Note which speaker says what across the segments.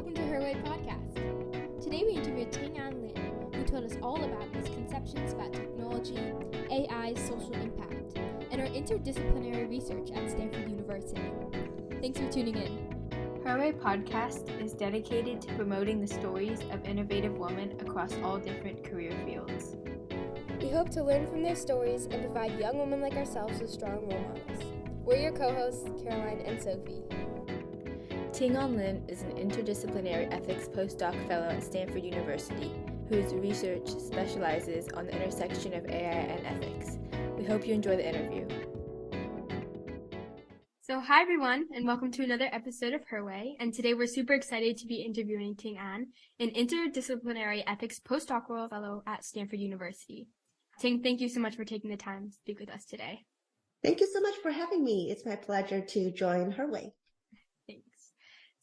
Speaker 1: welcome to Her Way Podcast. Today we interviewed Ting An Lin, who told us all about misconceptions about technology, AI's social impact, and her interdisciplinary research at Stanford University. Thanks for tuning in.
Speaker 2: Her Way Podcast is dedicated to promoting the stories of innovative women across all different career fields.
Speaker 1: We hope to learn from their stories and provide young women like ourselves with strong role models. We're your co hosts, Caroline and Sophie.
Speaker 2: Ting An Lin is an interdisciplinary ethics postdoc fellow at Stanford University whose research specializes on the intersection of AI and ethics. We hope you enjoy the interview.
Speaker 1: So, hi everyone, and welcome to another episode of Her Way. And today we're super excited to be interviewing Ting An, an interdisciplinary ethics postdoctoral fellow at Stanford University. Ting, thank you so much for taking the time to speak with us today.
Speaker 3: Thank you so much for having me. It's my pleasure to join Her Way.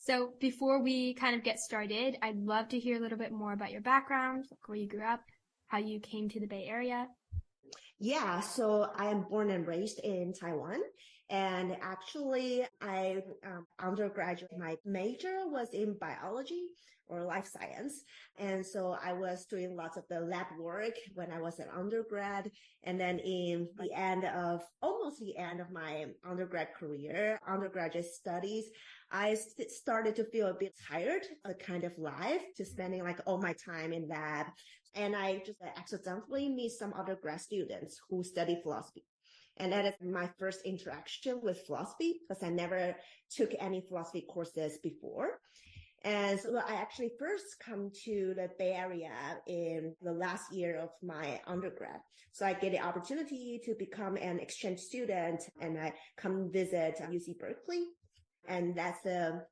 Speaker 1: So before we kind of get started, I'd love to hear a little bit more about your background, like where you grew up, how you came to the Bay Area.
Speaker 3: Yeah, so I am born and raised in Taiwan. And actually, I um, undergraduate, my major was in biology or life science. And so I was doing lots of the lab work when I was an undergrad. And then in the end of almost the end of my undergrad career, undergraduate studies, I st- started to feel a bit tired the kind of life to spending like all my time in lab. And I just accidentally meet some other grad students who study philosophy. And that is my first interaction with philosophy because I never took any philosophy courses before. And so I actually first come to the Bay Area in the last year of my undergrad. So I get the opportunity to become an exchange student and I come visit UC Berkeley. And that's the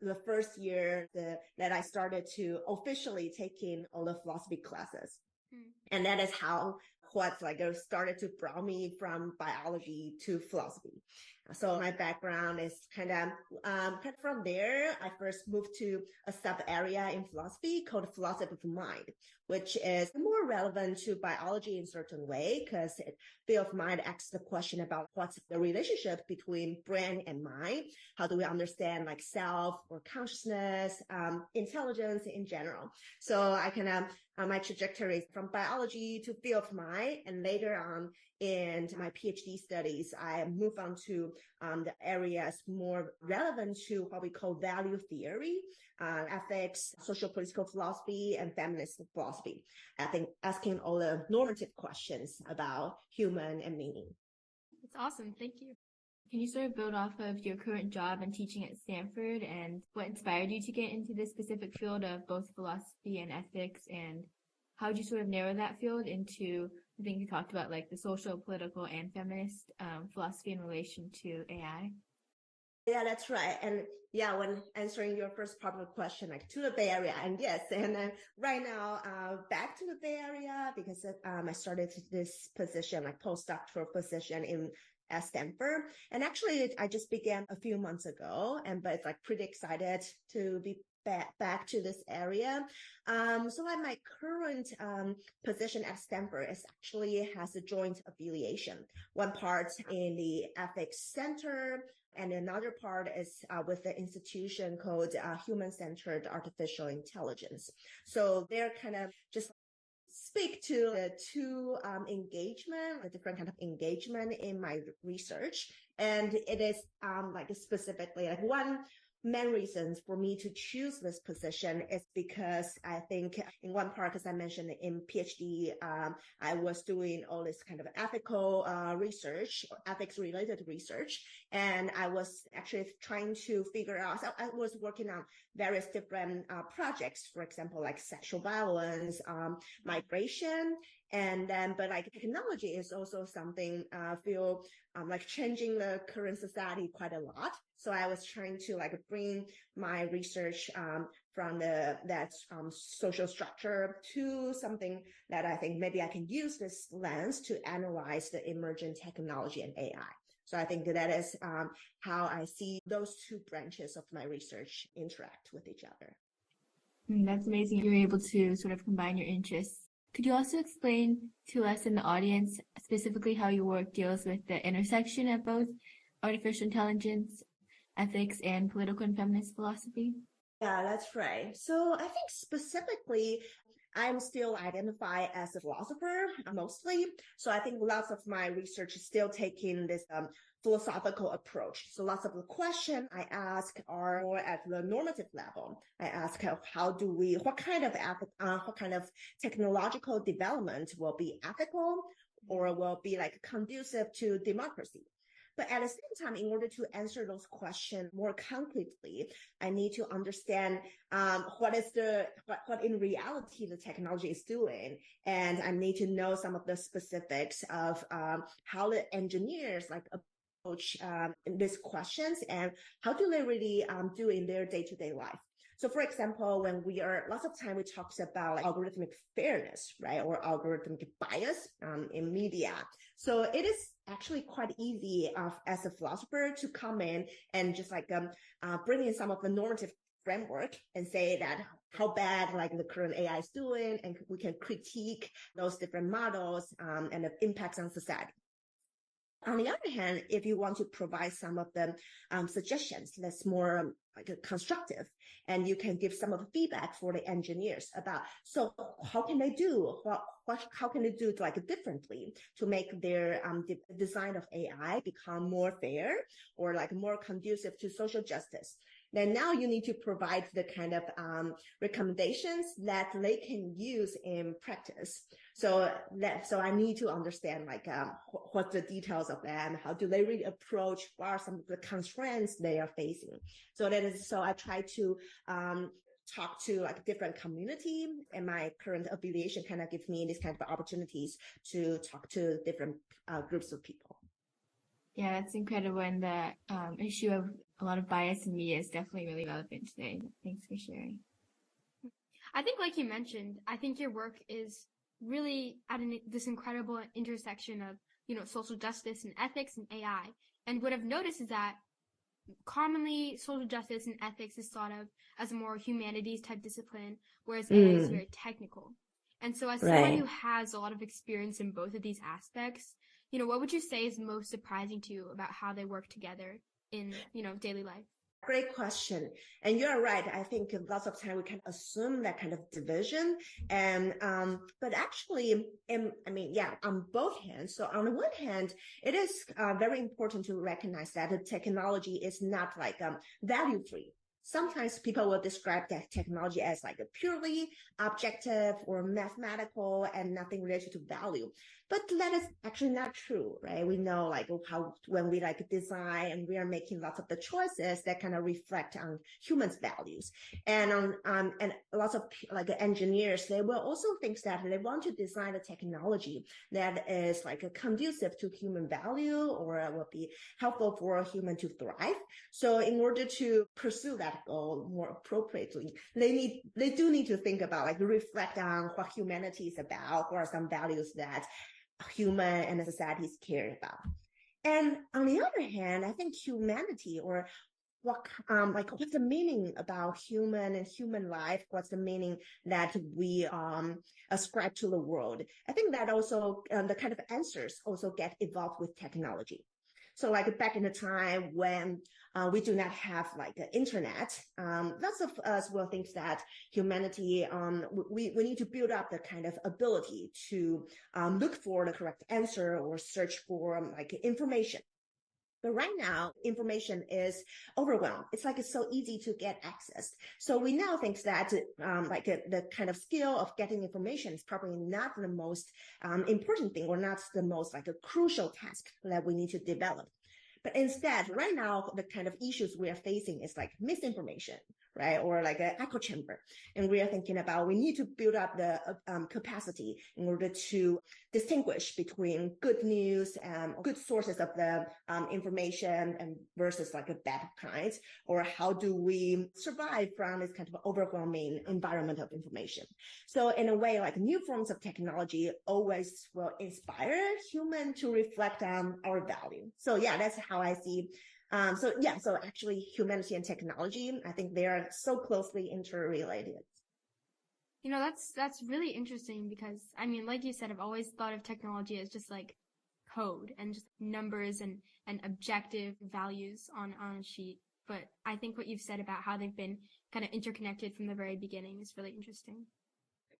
Speaker 3: the first year the, that I started to officially taking all the philosophy classes. Mm. And that is how what like started to draw me from biology to philosophy. So my background is kind of, um, kind of from there, I first moved to a sub area in philosophy called philosophy of mind, which is more relevant to biology in certain way because phil of mind asks the question about what's the relationship between brain and mind. How do we understand like self or consciousness, um, intelligence in general? So I kind of, uh, my trajectory is from biology to phil of mind and later on in my PhD studies, I move on to um, the areas more relevant to what we call value theory, uh, ethics, social political philosophy, and feminist philosophy. I think asking all the normative questions about human and meaning.
Speaker 1: That's awesome. Thank you.
Speaker 2: Can you sort of build off of your current job and teaching at Stanford and what inspired you to get into this specific field of both philosophy and ethics and how did you sort of narrow that field into I think you talked about like the social, political, and feminist um, philosophy in relation to AI.
Speaker 3: Yeah, that's right. And yeah, when answering your first part of the question, like to the Bay Area, and yes, and then right now, uh, back to the Bay Area because um, I started this position, like postdoctoral position in at Stanford. And actually, I just began a few months ago, and but it's like pretty excited to be back, back to this area. Um, so at my current um, position at Stanford is actually has a joint affiliation. One part in the ethics center, and another part is uh, with the institution called uh, Human Centered Artificial Intelligence. So they're kind of just speak to the two um, engagement, the different kind of engagement in my research. And it is um, like specifically like one main reasons for me to choose this position is because I think in one part, as I mentioned in PhD, um, I was doing all this kind of ethical uh, research, ethics related research, and I was actually trying to figure out. So I was working on various different uh, projects, for example, like sexual violence, um, migration, and then, but like technology is also something I uh, feel um, like changing the current society quite a lot. So I was trying to like bring my research um, from the that um, social structure to something that I think maybe I can use this lens to analyze the emerging technology and AI. So I think that is um, how I see those two branches of my research interact with each other.
Speaker 2: Mm, that's amazing. You're able to sort of combine your interests. Could you also explain to us in the audience specifically how your work deals with the intersection of both artificial intelligence ethics and political and feminist philosophy?
Speaker 3: Yeah, that's right. So I think specifically, I'm still identified as a philosopher mostly. So I think lots of my research is still taking this um, philosophical approach. So lots of the questions I ask are more at the normative level. I ask how do we, what kind of uh, what kind of technological development will be ethical or will be like conducive to democracy. But at the same time, in order to answer those questions more concretely, I need to understand um, what is the what, what in reality the technology is doing, and I need to know some of the specifics of um, how the engineers like approach um, these questions and how do they really um, do in their day to day life. So for example, when we are, lots of time we talk about like algorithmic fairness, right? Or algorithmic bias um, in media. So it is actually quite easy uh, as a philosopher to come in and just like um, uh, bring in some of the normative framework and say that how bad like the current AI is doing, and we can critique those different models um, and the impacts on society. On the other hand, if you want to provide some of the um, suggestions that's more um, like constructive, and you can give some of the feedback for the engineers about so how can they do what what how can they do like differently to make their um, de- design of AI become more fair or like more conducive to social justice then now you need to provide the kind of um, recommendations that they can use in practice. So that, so I need to understand like um, wh- what the details of them, how do they really approach, what are some of the constraints they are facing. So that is, so I try to um, talk to like different community and my current affiliation kind of gives me these kind of opportunities to talk to different uh, groups of people.
Speaker 2: Yeah, that's incredible. And the um, issue of a lot of bias in media is definitely really relevant today. Thanks for sharing.
Speaker 1: I think, like you mentioned, I think your work is really at an, this incredible intersection of, you know, social justice and ethics and AI. And what I've noticed is that commonly social justice and ethics is thought of as a more humanities type discipline, whereas mm. AI is very technical. And so as right. someone who has a lot of experience in both of these aspects, you know, what would you say is most surprising to you about how they work together in, you know, daily life?
Speaker 3: Great question. And you're right. I think lots of time we can assume that kind of division. And, um, but actually, in, I mean, yeah, on both hands. So on the one hand, it is uh, very important to recognize that the technology is not like, um, value free. Sometimes people will describe that technology as like a purely objective or mathematical and nothing related to value. But that is actually not true, right? We know like how when we like design and we are making lots of the choices that kind of reflect on humans' values. And on um, and lots of like engineers, they will also think that they want to design a technology that is like conducive to human value or will be helpful for a human to thrive. So in order to pursue that goal more appropriately, they need they do need to think about like reflect on what humanity is about, what are some values that human and societies care about. And on the other hand, I think humanity or what um like what's the meaning about human and human life? What's the meaning that we um ascribe to the world? I think that also um, the kind of answers also get evolved with technology so like back in the time when uh, we do not have like the internet, um, lots of us will think that humanity, um, we, we need to build up the kind of ability to um, look for the correct answer or search for um, like information. But right now, information is overwhelmed. It's like it's so easy to get access. So we now think that um, like a, the kind of skill of getting information is probably not the most um, important thing or not the most like a crucial task that we need to develop. But instead, right now, the kind of issues we are facing is like misinformation, right? Or like an echo chamber. And we are thinking about we need to build up the um, capacity in order to distinguish between good news and good sources of the um, information and versus like a bad kind. Or how do we survive from this kind of overwhelming environment of information? So in a way, like new forms of technology always will inspire human to reflect on our value. So yeah, that's how I see um, so yeah, so actually humanity and technology, I think they are so closely interrelated.
Speaker 1: You know, that's, that's really interesting because, I mean, like you said, I've always thought of technology as just like code and just numbers and, and objective values on, on a sheet. but I think what you've said about how they've been kind of interconnected from the very beginning is really interesting.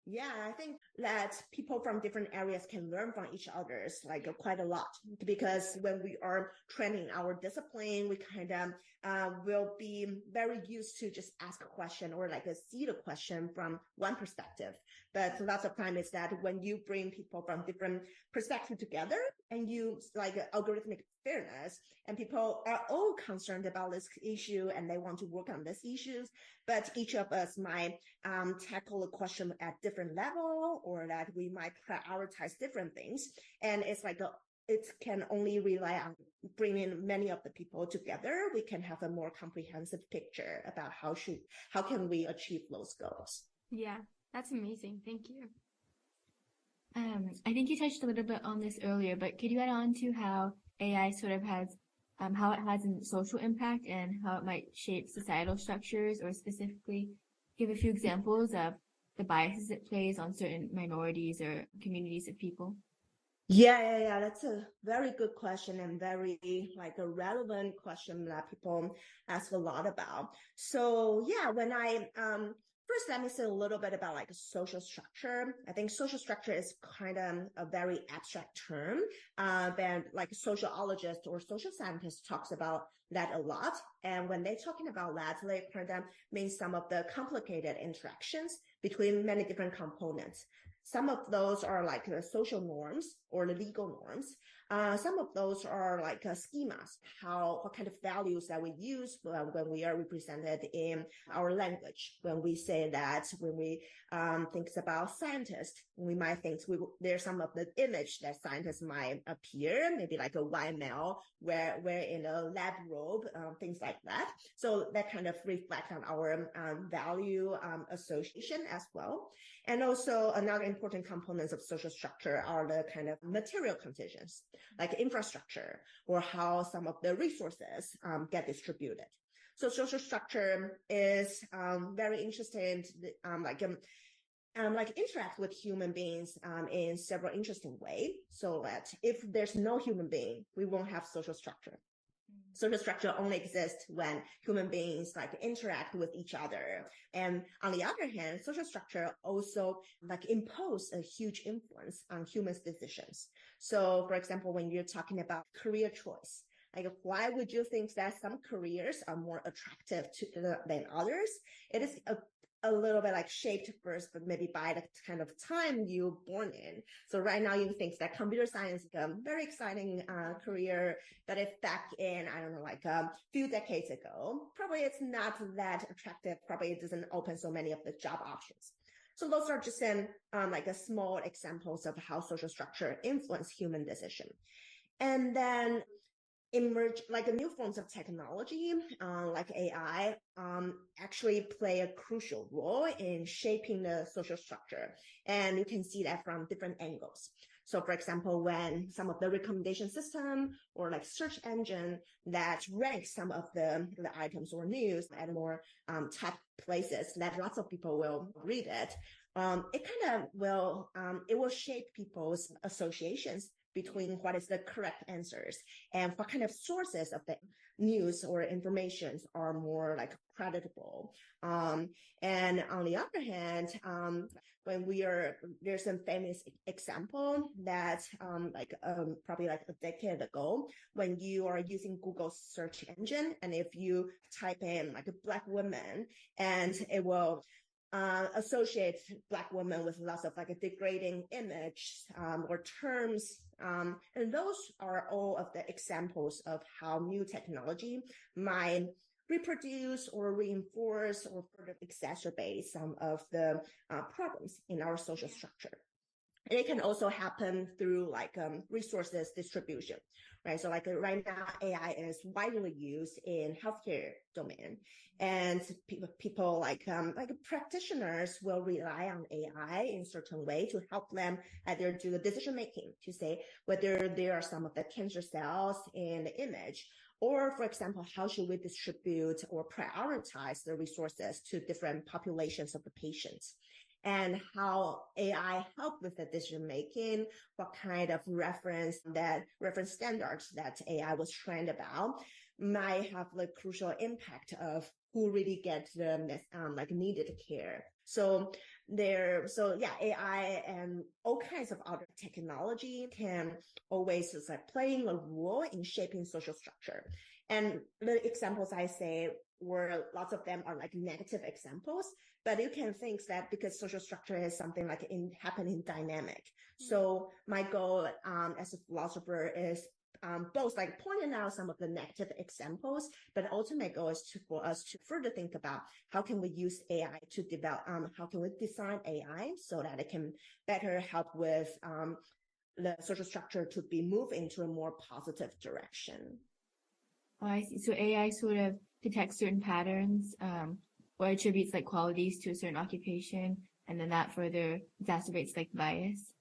Speaker 3: Yeah, I think that people from different areas can learn from each other's like quite a lot because when we are training our discipline, we kind of uh, will be very used to just ask a question or like a see the question from one perspective. But lots of time is that when you bring people from different perspectives together and you like algorithmic fairness and people are all concerned about this issue and they want to work on these issues, but each of us might um, tackle a question at different level or that we might prioritize different things. And it's like a, it can only rely on bringing many of the people together. We can have a more comprehensive picture about how should, how can we achieve those goals?
Speaker 1: Yeah, that's amazing. Thank you.
Speaker 2: Um, I think you touched a little bit on this earlier, but could you add on to how AI sort of has, um, how it has a social impact and how it might shape societal structures or specifically give a few examples of the biases it plays on certain minorities or communities of people?
Speaker 3: Yeah, yeah, yeah. That's a very good question and very like a relevant question that people ask a lot about. So yeah, when I um First, let me say a little bit about like social structure. I think social structure is kind of a very abstract term. Uh, but like sociologist or social scientist talks about that a lot. And when they're talking about that, they kind of mean some of the complicated interactions between many different components. Some of those are like the social norms or the legal norms. Uh, some of those are like uh, schemas, how, what kind of values that we use when, we are represented in our language. When we say that, when we um, think about scientists, we might think we, there's some of the image that scientists might appear, maybe like a white male, where we're in a lab robe, um, things like that. So that kind of reflect on our um, value um, association as well. And also another important components of social structure are the kind of material conditions, like infrastructure or how some of the resources um, get distributed. So social structure is um, very interesting, um, like um, um, like interact with human beings um, in several interesting ways. So that if there's no human being, we won't have social structure. Social structure only exists when human beings like interact with each other. And on the other hand, social structure also like impose a huge influence on humans' decisions. So for example, when you're talking about career choice, like why would you think that some careers are more attractive to, than others? It is a a little bit like shaped first, but maybe by the kind of time you born in. So right now you think that computer science is a very exciting uh, career, but if back in, I don't know, like a few decades ago, probably it's not that attractive. Probably it doesn't open so many of the job options. So those are just some um, like a small examples of how social structure influence human decision. And then emerge like new forms of technology uh, like ai um, actually play a crucial role in shaping the social structure. And you can see that from different angles. So for example when some of the recommendation system or like search engine that ranks some of the, the items or news at more um, top places that lots of people will read it um, it kind of will um, it will shape people's associations between what is the correct answers and what kind of sources of the news or information are more like creditable. Um, and on the other hand, um, when we are, there's some famous example that, um, like, um, probably like a decade ago, when you are using Google search engine, and if you type in like a black woman, and it will uh, associate black women with lots of like a degrading image um, or terms um, and those are all of the examples of how new technology might reproduce or reinforce or further exacerbate some of the uh, problems in our social structure. And it can also happen through like um, resources distribution, right? So like right now, AI is widely used in healthcare domain, and people, people like um, like practitioners will rely on AI in certain way to help them either do the decision making to say whether there are some of the cancer cells in the image, or for example, how should we distribute or prioritize the resources to different populations of the patients and how AI help with the decision making, what kind of reference that reference standards that AI was trained about. might have the crucial impact of who really get the um, like needed care. So there, so yeah, AI and all kinds of other technology can always like playing a role in shaping social structure. And the examples I say were lots of them are like negative examples, but you can think that because social structure is something like in happening dynamic. Mm-hmm. So my goal um, as a philosopher is um, both like pointing out some of the negative examples, but ultimate goal is to, for us to further think about how can we use AI to develop, um, how can we design AI so that it can better help with um, the social structure to be moved into a more positive direction.
Speaker 2: Oh, I see. So AI sort of detects certain patterns um, or attributes like qualities to a certain occupation, and then that further exacerbates like bias.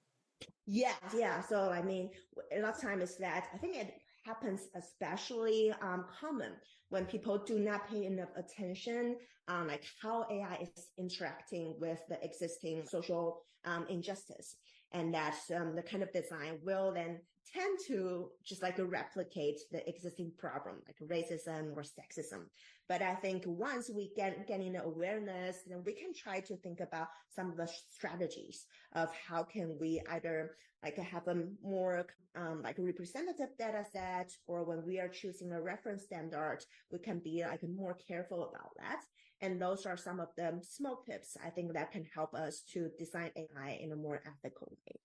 Speaker 3: Yeah, yeah. So I mean, a lot of time is that I think it happens especially um, common when people do not pay enough attention on like how AI is interacting with the existing social um, injustice and that um, the kind of design will then tend to just like replicate the existing problem, like racism or sexism. But I think once we get getting the awareness, then we can try to think about some of the strategies of how can we either like have a more um, like representative data set, or when we are choosing a reference standard, we can be like more careful about that. And those are some of the small tips I think that can help us to design AI in a more ethical way.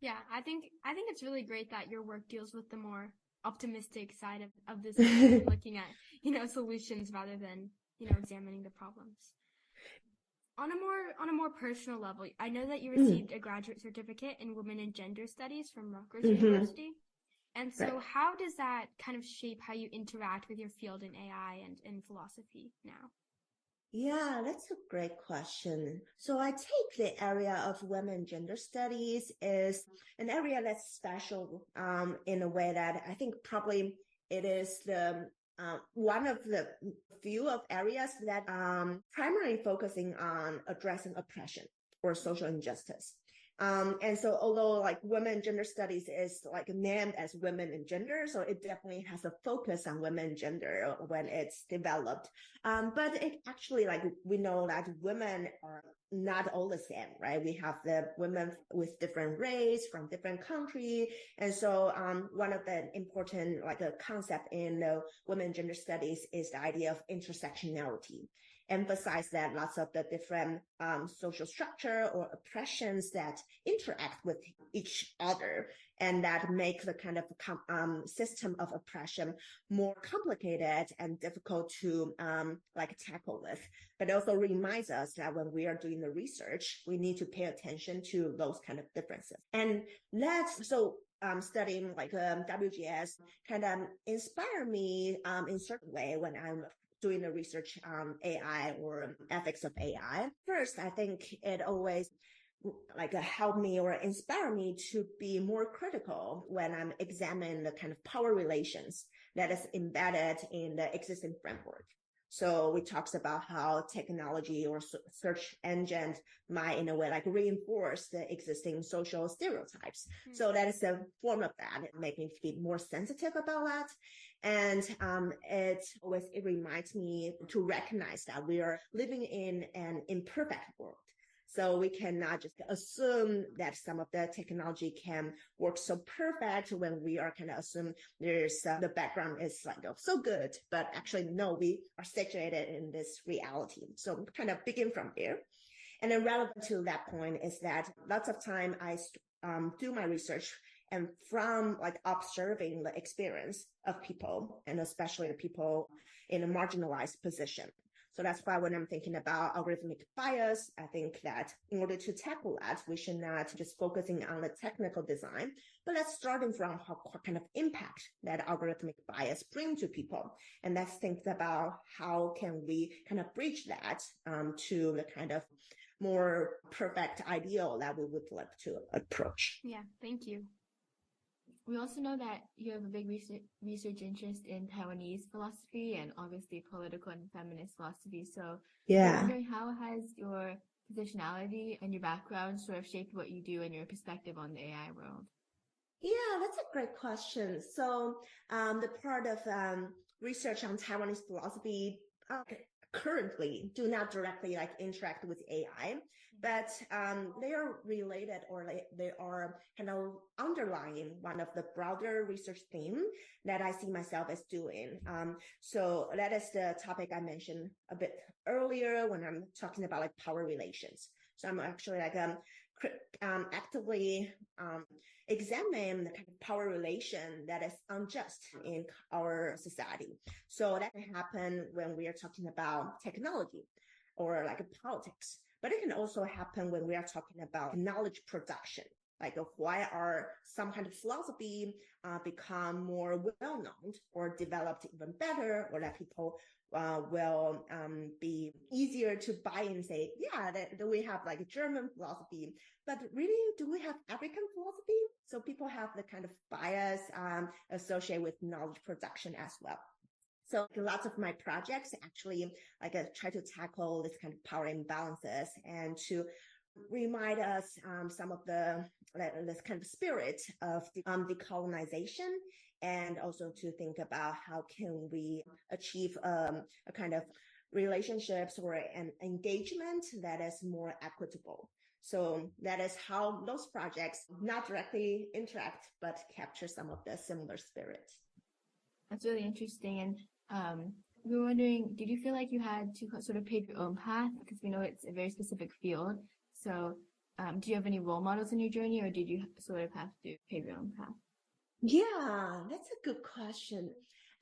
Speaker 1: Yeah, I think I think it's really great that your work deals with the more optimistic side of, of this looking at, you know, solutions rather than, you know, examining the problems. On a more on a more personal level, I know that you mm. received mm. a graduate certificate in women and gender studies from Rutgers mm-hmm. University. And so right. how does that kind of shape how you interact with your field in AI and in philosophy now?
Speaker 3: Yeah, that's a great question. So I take the area of women gender studies is an area that's special um, in a way that I think probably it is the uh, one of the few of areas that um, primarily focusing on addressing oppression or social injustice. Um, and so although like women gender studies is like named as women and gender, so it definitely has a focus on women gender when it's developed. Um, but it actually like we know that women are not all the same, right? We have the women with different race from different country. And so, um, one of the important like a concept in the women gender studies is the idea of intersectionality emphasize that lots of the different um, social structure or oppressions that interact with each other and that make the kind of um, system of oppression more complicated and difficult to um, like tackle with. But also reminds us that when we are doing the research, we need to pay attention to those kind of differences. And that's so um, studying like um, WGS kind of inspire me um, in certain way when I'm doing the research on AI or ethics of AI. First, I think it always like help me or inspire me to be more critical when I'm examining the kind of power relations that is embedded in the existing framework. So we talks about how technology or search engines might in a way like reinforce the existing social stereotypes. Mm-hmm. So that is a form of that. It makes me feel more sensitive about that. And um, it always it reminds me to recognize that we are living in an imperfect world. So we cannot just assume that some of the technology can work so perfect when we are kind of assume there's uh, the background is like oh, so good, but actually no, we are situated in this reality. So kind of begin from there. And then relevant to that point is that lots of time I um, do my research and from like observing the experience of people and especially the people in a marginalized position. So that's why when I'm thinking about algorithmic bias, I think that in order to tackle that, we should not just focusing on the technical design, but let's starting from how, what kind of impact that algorithmic bias bring to people. And let's think about how can we kind of bridge that um, to the kind of more perfect ideal that we would like to approach.
Speaker 1: Yeah, thank you.
Speaker 2: We also know that you have a big research, research interest in Taiwanese philosophy and obviously political and feminist philosophy. So, yeah, how has your positionality and your background sort of shaped what you do and your perspective on the AI world?
Speaker 3: Yeah, that's a great question. So, um, the part of um, research on Taiwanese philosophy uh, currently do not directly like interact with AI, but um, they are related or they, they are kind of underlying one of the broader research theme that I see myself as doing. Um, so that is the topic I mentioned a bit earlier when I'm talking about like power relations. So I'm actually like um, um actively um examine the kind of power relation that is unjust in our society. So that can happen when we are talking about technology or like politics, but it can also happen when we are talking about knowledge production. Like why are some kind of philosophy uh, become more well known or developed even better, or that people uh, will um, be easier to buy and say, yeah, that, that, we have like German philosophy, but really, do we have African philosophy? So people have the kind of bias um, associated with knowledge production as well. So lots of my projects actually like uh, try to tackle this kind of power imbalances and to remind us um, some of the this kind of spirit of the, um, decolonization and also to think about how can we achieve um, a kind of relationships or an engagement that is more equitable. So that is how those projects not directly interact, but capture some of the similar spirit.
Speaker 2: That's really interesting. And um, we were wondering, did you feel like you had to sort of pave your own path? Because we know it's a very specific field. So um, do you have any role models in your journey or did you sort of have to pave your own path?
Speaker 3: Yeah, that's a good question.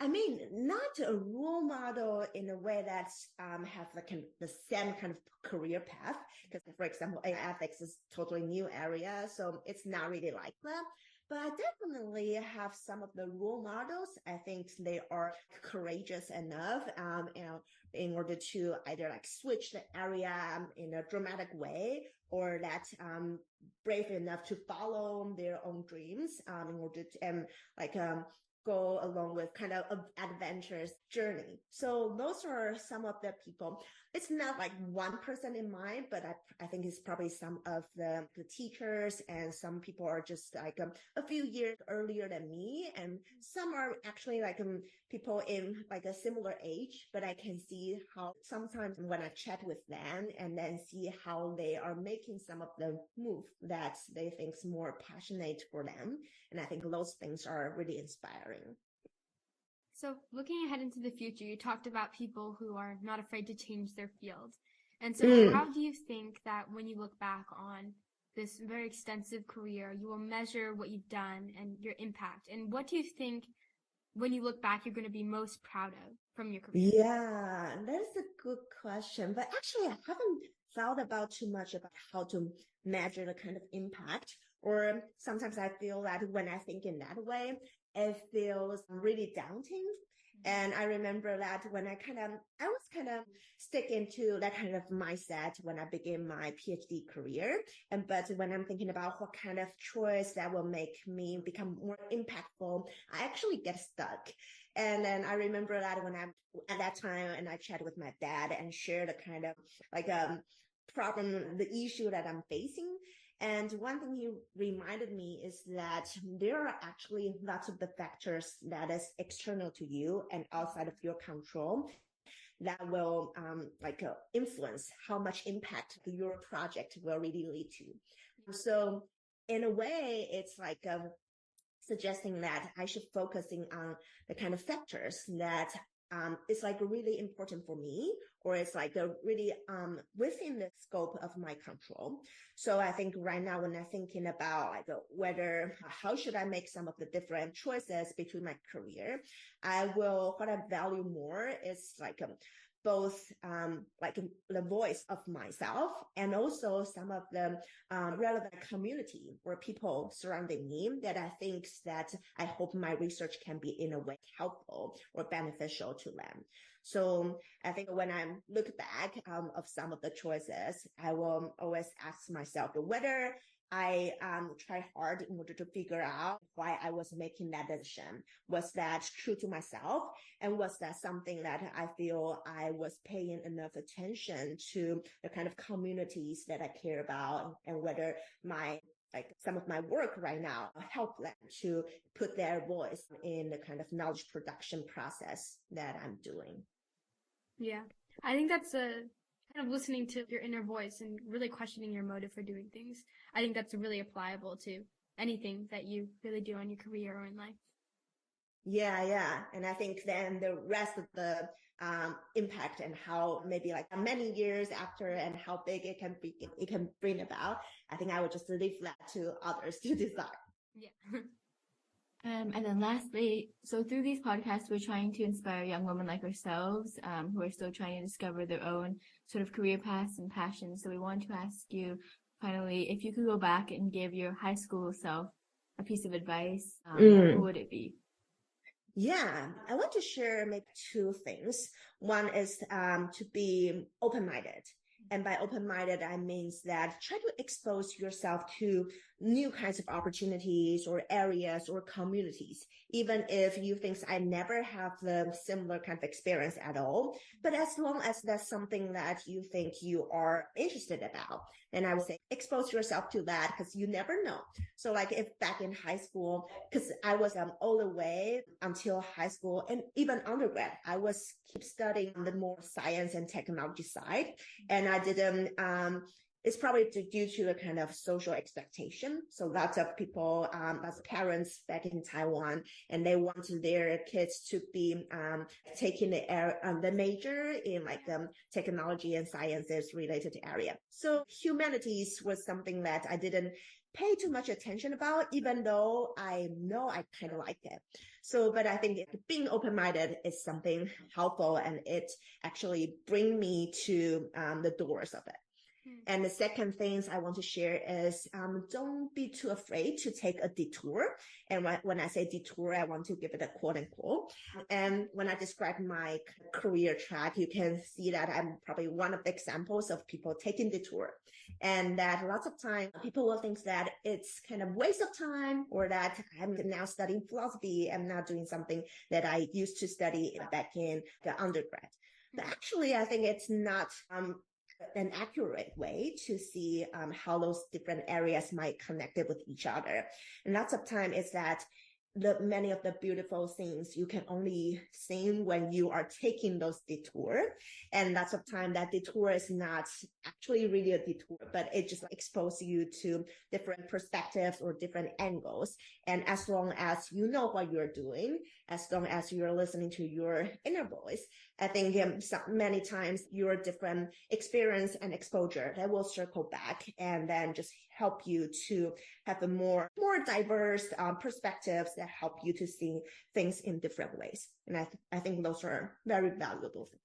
Speaker 3: I mean, not a role model in a way that um, have the the same kind of career path. Because, for example, AI ethics is totally new area, so it's not really like that. But I definitely have some of the role models. I think they are courageous enough, um, you know, in order to either like switch the area in a dramatic way or that um, brave enough to follow their own dreams um, in order to um, like um, go along with kind of adventurous journey. So those are some of the people. It's not like one person in mind, but I, I think it's probably some of the, the teachers and some people are just like um, a few years earlier than me. And some are actually like um, people in like a similar age, but I can see how sometimes when I chat with them and then see how they are making some of the move that they think is more passionate for them. And I think those things are really inspiring.
Speaker 1: So, looking ahead into the future, you talked about people who are not afraid to change their field. And so, mm. how do you think that when you look back on this very extensive career, you will measure what you've done and your impact? And what do you think when you look back, you're going to be most proud of from your career?
Speaker 3: Yeah, that is a good question. But actually, I haven't thought about too much about how to measure the kind of impact. Or sometimes I feel that when I think in that way, it feels really daunting. And I remember that when I kind of, I was kind of sticking to that kind of mindset when I began my PhD career. And, but when I'm thinking about what kind of choice that will make me become more impactful, I actually get stuck. And then I remember that when I'm at that time and I chat with my dad and share the kind of like, um, problem, the issue that I'm facing. And one thing you reminded me is that there are actually lots of the factors that is external to you and outside of your control that will um, like uh, influence how much impact your project will really lead to. So in a way, it's like um, suggesting that I should focusing on the kind of factors that um, it's like really important for me or it's like a really um, within the scope of my control. So I think right now when I'm thinking about like whether how should I make some of the different choices between my career, I will what I value more is like um, both um, like the voice of myself and also some of the um, relevant community or people surrounding me that I think that I hope my research can be in a way helpful or beneficial to them. So I think when I look back um, of some of the choices, I will always ask myself whether I um, tried hard in order to figure out why I was making that decision. Was that true to myself? And was that something that I feel I was paying enough attention to the kind of communities that I care about and whether my like some of my work right now help them to put their voice in the kind of knowledge production process that I'm doing.
Speaker 1: Yeah. I think that's a kind of listening to your inner voice and really questioning your motive for doing things. I think that's really applicable to anything that you really do in your career or in life.
Speaker 3: Yeah, yeah. And I think then the rest of the um, impact and how maybe like many years after and how big it can be, it can bring about. I think I would just leave that to others to decide.
Speaker 1: Yeah.
Speaker 2: Um, and then lastly, so through these podcasts, we're trying to inspire young women like ourselves, um, who are still trying to discover their own sort of career paths and passions. So we want to ask you finally, if you could go back and give your high school self a piece of advice, um, mm. what would it be?
Speaker 3: Yeah, I want to share maybe two things. One is um, to be open-minded. And by open-minded, I means that try to expose yourself to new kinds of opportunities or areas or communities, even if you think I never have the similar kind of experience at all. But as long as that's something that you think you are interested about, then I would say expose yourself to that because you never know. So like if back in high school, because I was um, all the way until high school and even undergrad, I was keep studying the more science and technology side. And I didn't, um, it's probably due to a kind of social expectation. So lots of people, um, as parents back in Taiwan, and they want their kids to be um, taking the air, um, the major in like um, technology and sciences related area. So humanities was something that I didn't pay too much attention about, even though I know I kind of like it. So, but I think being open-minded is something helpful and it actually bring me to um, the doors of it. Hmm. And the second things I want to share is um, don't be too afraid to take a detour. And when I say detour, I want to give it a quote unquote. And when I describe my career track, you can see that I'm probably one of the examples of people taking detour. And that lots of time people will think that it's kind of waste of time or that I'm now studying philosophy. I'm not doing something that I used to study back in the undergrad. But actually, I think it's not um, an accurate way to see um, how those different areas might connect it with each other. And lots of time is that the many of the beautiful things you can only see when you are taking those detour. And lots of time that detour is not actually really a detour, but it just exposes you to different perspectives or different angles. And as long as you know what you're doing, as long as you're listening to your inner voice, I think um, many times your different experience and exposure that will circle back and then just help you to have a more more diverse um, perspectives that help you to see things in different ways. And I th- I think those are very valuable things.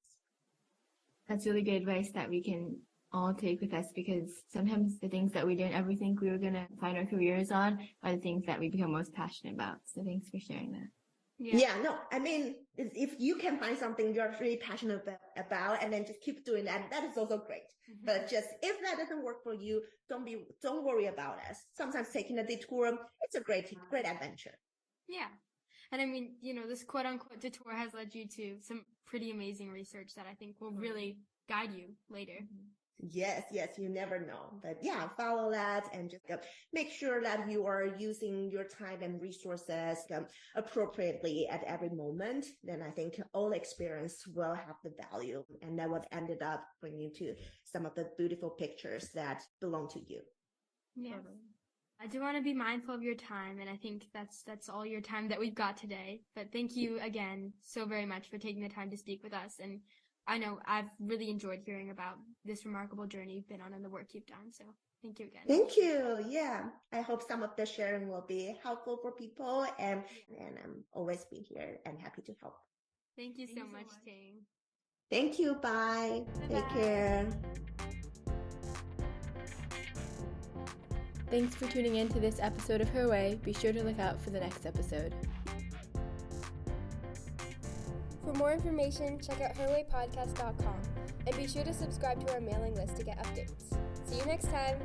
Speaker 2: That's really good advice that we can all take with us because sometimes the things that we didn't ever think we were going to find our careers on are the things that we become most passionate about. So thanks for sharing that.
Speaker 3: Yeah. yeah. no, I mean, if you can find something you're really passionate about and then just keep doing that, that is also great. Mm-hmm. But just if that doesn't work for you, don't be, don't worry about it. Sometimes taking a detour, it's a great, great adventure.
Speaker 1: Yeah. And I mean, you know, this quote unquote detour has led you to some pretty amazing research that I think will really guide you later.
Speaker 3: Yes, yes, you never know. But yeah, follow that and just uh, make sure that you are using your time and resources um, appropriately at every moment. Then I think all experience will have the value and that would ended up bringing you to some of the beautiful pictures that belong to you.
Speaker 1: Yeah. I do want to be mindful of your time, and I think that's that's all your time that we've got today. But thank you again so very much for taking the time to speak with us and I know I've really enjoyed hearing about this remarkable journey you've been on and the work you've done. So thank you again.
Speaker 3: Thank you. Yeah. I hope some of the sharing will be helpful for people and, and I'm always be here and happy to help.
Speaker 1: Thank you so, much, much, Ting.
Speaker 3: Thank you. Bye. Bye-bye. Take care.
Speaker 1: Thanks for tuning in to this episode of Her Way. Be sure to look out for the next episode. For more information, check out herwaypodcast.com and be sure to subscribe to our mailing list to get updates. See you next time!